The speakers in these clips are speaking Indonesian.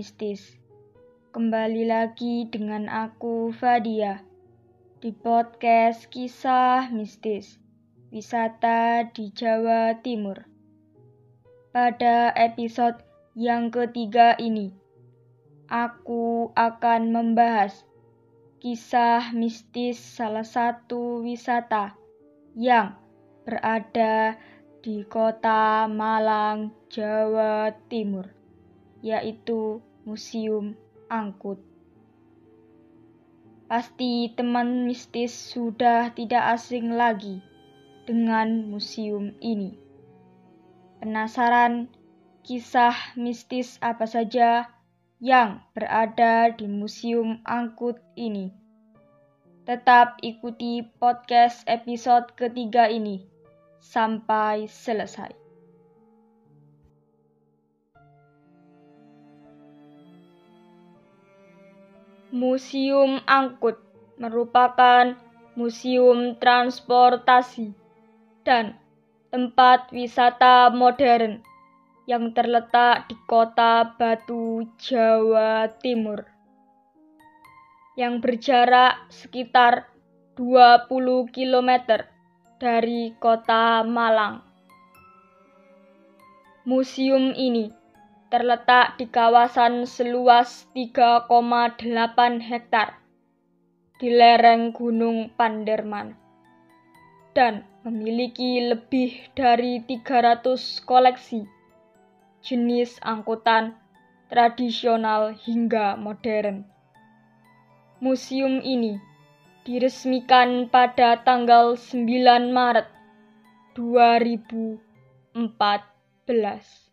mistis. Kembali lagi dengan aku Fadia di podcast Kisah Mistis Wisata di Jawa Timur. Pada episode yang ketiga ini, aku akan membahas kisah mistis salah satu wisata yang berada di kota Malang, Jawa Timur, yaitu Museum Angkut. Pasti teman mistis sudah tidak asing lagi dengan museum ini. Penasaran kisah mistis apa saja yang berada di Museum Angkut ini? Tetap ikuti podcast episode ketiga ini sampai selesai. Museum Angkut merupakan museum transportasi dan tempat wisata modern yang terletak di kota Batu, Jawa Timur. Yang berjarak sekitar 20 km dari kota Malang. Museum ini terletak di kawasan seluas 3,8 hektar di lereng Gunung Panderman dan memiliki lebih dari 300 koleksi jenis angkutan tradisional hingga modern. Museum ini diresmikan pada tanggal 9 Maret 2014.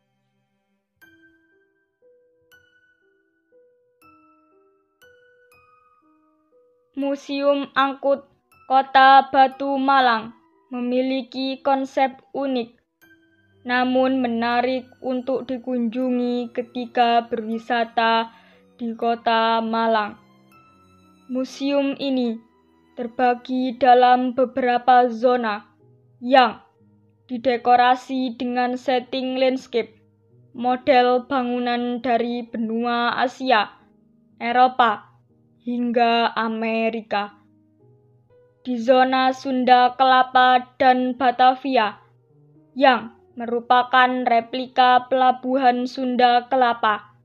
Museum Angkut Kota Batu Malang memiliki konsep unik namun menarik untuk dikunjungi ketika berwisata di Kota Malang. Museum ini terbagi dalam beberapa zona yang didekorasi dengan setting landscape model bangunan dari benua Asia, Eropa, hingga Amerika. Di zona Sunda Kelapa dan Batavia yang merupakan replika pelabuhan Sunda Kelapa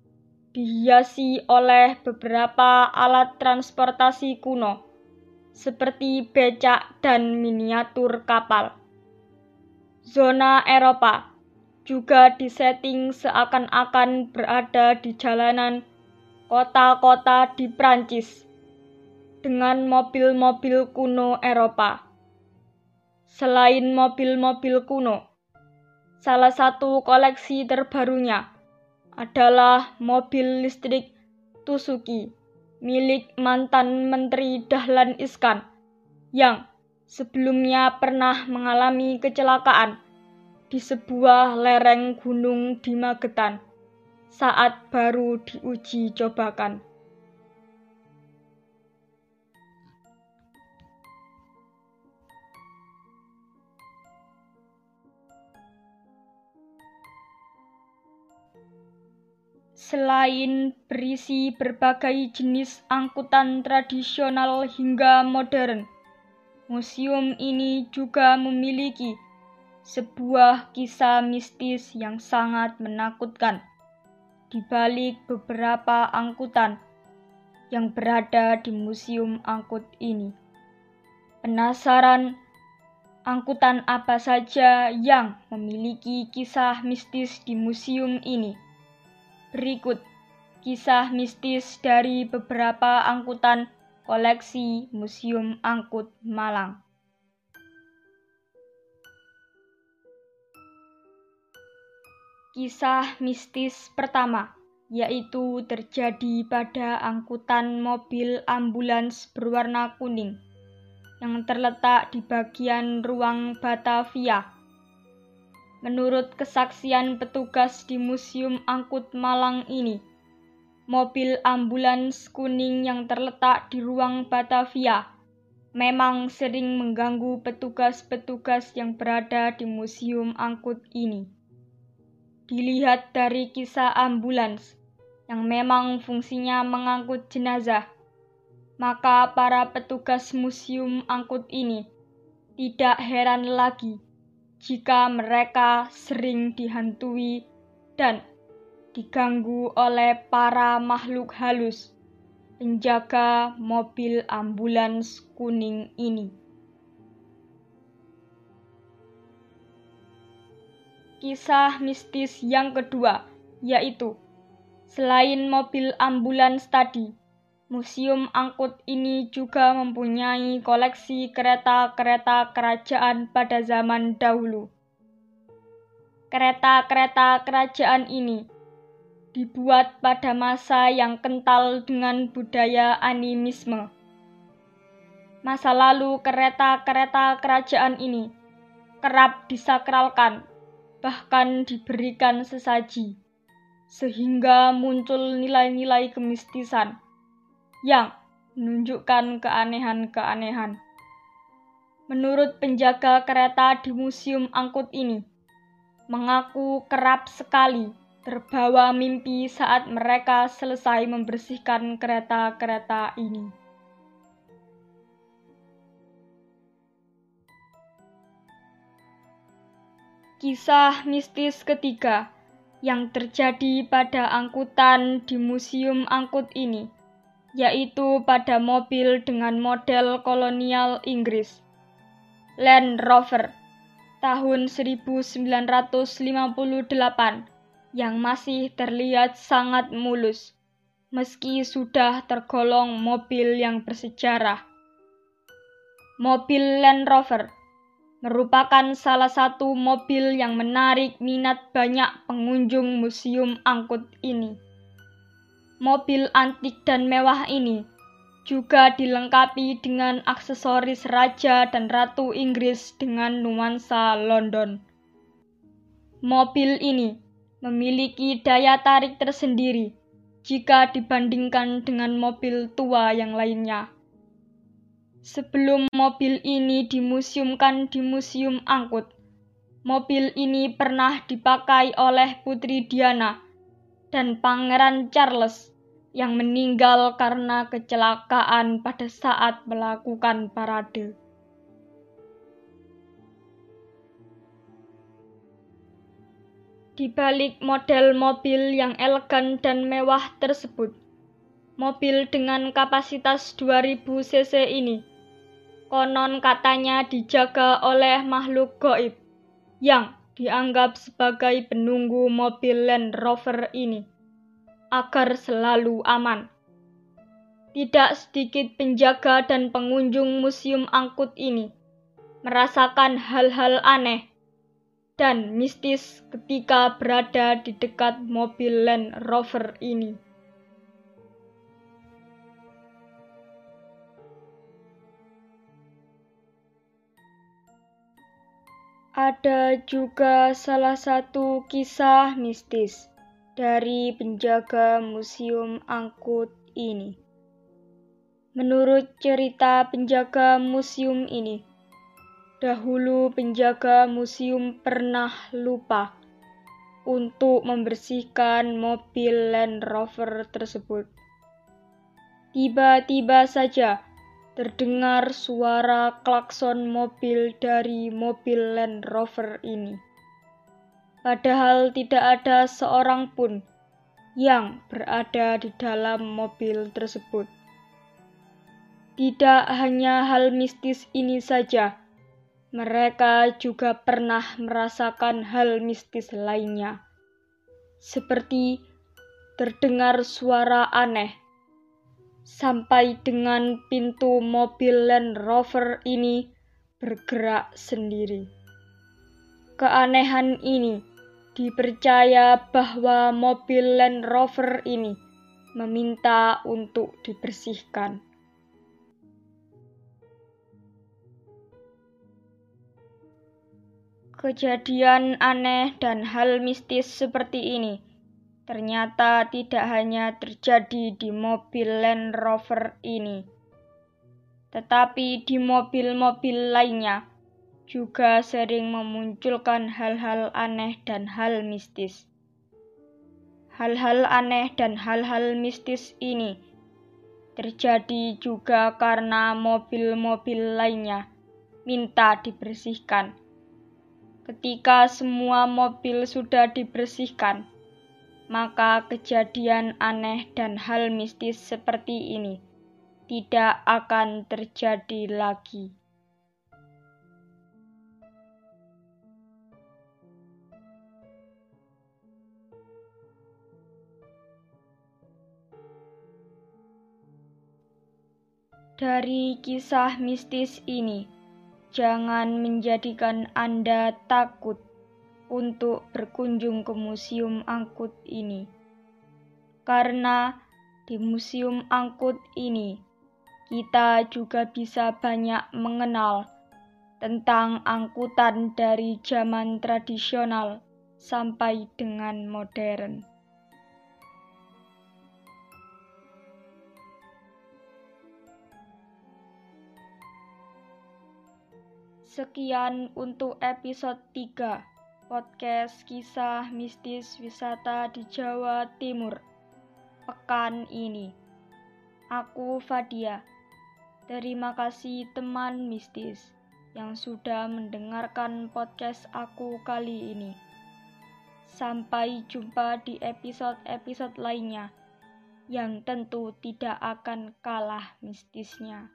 dihiasi oleh beberapa alat transportasi kuno seperti becak dan miniatur kapal. Zona Eropa juga disetting seakan-akan berada di jalanan kota-kota di Prancis dengan mobil-mobil kuno Eropa. Selain mobil-mobil kuno, salah satu koleksi terbarunya adalah mobil listrik Tusuki milik mantan Menteri Dahlan Iskan yang sebelumnya pernah mengalami kecelakaan di sebuah lereng gunung di Magetan saat baru diuji cobakan. Selain berisi berbagai jenis angkutan tradisional hingga modern, museum ini juga memiliki sebuah kisah mistis yang sangat menakutkan di balik beberapa angkutan yang berada di museum angkut ini. Penasaran angkutan apa saja yang memiliki kisah mistis di museum ini? Berikut kisah mistis dari beberapa angkutan koleksi Museum Angkut Malang. Kisah mistis pertama yaitu terjadi pada angkutan mobil ambulans berwarna kuning yang terletak di bagian ruang Batavia Menurut kesaksian petugas di Museum Angkut Malang ini, mobil ambulans kuning yang terletak di ruang Batavia memang sering mengganggu petugas-petugas yang berada di Museum Angkut ini. Dilihat dari kisah ambulans yang memang fungsinya mengangkut jenazah, maka para petugas museum angkut ini tidak heran lagi jika mereka sering dihantui dan diganggu oleh para makhluk halus penjaga mobil ambulans kuning ini. Kisah mistis yang kedua yaitu selain mobil ambulans tadi, museum angkut ini juga mempunyai koleksi kereta-kereta kerajaan pada zaman dahulu. Kereta-kereta kerajaan ini dibuat pada masa yang kental dengan budaya animisme. Masa lalu kereta-kereta kerajaan ini kerap disakralkan, bahkan diberikan sesaji, sehingga muncul nilai-nilai kemistisan yang menunjukkan keanehan-keanehan. Menurut penjaga kereta di museum angkut ini, mengaku kerap sekali terbawa mimpi saat mereka selesai membersihkan kereta-kereta ini. Kisah mistis ketiga yang terjadi pada angkutan di museum angkut ini, yaitu pada mobil dengan model kolonial Inggris, Land Rover, tahun 1958 yang masih terlihat sangat mulus, meski sudah tergolong mobil yang bersejarah. Mobil Land Rover merupakan salah satu mobil yang menarik minat banyak pengunjung museum angkut ini. Mobil antik dan mewah ini juga dilengkapi dengan aksesoris raja dan ratu Inggris dengan nuansa London. Mobil ini memiliki daya tarik tersendiri jika dibandingkan dengan mobil tua yang lainnya. Sebelum mobil ini dimuseumkan di Museum Angkut, mobil ini pernah dipakai oleh Putri Diana dan Pangeran Charles yang meninggal karena kecelakaan pada saat melakukan parade. Di balik model mobil yang elegan dan mewah tersebut, mobil dengan kapasitas 2000 cc ini konon katanya dijaga oleh makhluk goib yang dianggap sebagai penunggu mobil Land Rover ini agar selalu aman. Tidak sedikit penjaga dan pengunjung museum angkut ini merasakan hal-hal aneh dan mistis ketika berada di dekat mobil Land Rover ini. Ada juga salah satu kisah mistis dari penjaga museum angkut ini. Menurut cerita penjaga museum ini, Dahulu penjaga museum pernah lupa untuk membersihkan mobil Land Rover tersebut. Tiba-tiba saja terdengar suara klakson mobil dari mobil Land Rover ini. Padahal tidak ada seorang pun yang berada di dalam mobil tersebut. Tidak hanya hal mistis ini saja, mereka juga pernah merasakan hal mistis lainnya, seperti terdengar suara aneh, sampai dengan pintu mobil Land Rover ini bergerak sendiri. Keanehan ini dipercaya bahwa mobil Land Rover ini meminta untuk dibersihkan. Kejadian aneh dan hal mistis seperti ini ternyata tidak hanya terjadi di mobil Land Rover ini, tetapi di mobil-mobil lainnya juga sering memunculkan hal-hal aneh dan hal mistis. hal-hal aneh dan hal-hal mistis ini terjadi juga karena mobil-mobil lainnya minta dibersihkan. Ketika semua mobil sudah dibersihkan, maka kejadian aneh dan hal mistis seperti ini tidak akan terjadi lagi. Dari kisah mistis ini, jangan menjadikan Anda takut untuk berkunjung ke museum angkut ini, karena di museum angkut ini kita juga bisa banyak mengenal tentang angkutan dari zaman tradisional sampai dengan modern. Sekian untuk episode 3 podcast kisah mistis wisata di Jawa Timur pekan ini. Aku Fadia. Terima kasih teman mistis yang sudah mendengarkan podcast aku kali ini. Sampai jumpa di episode-episode lainnya yang tentu tidak akan kalah mistisnya.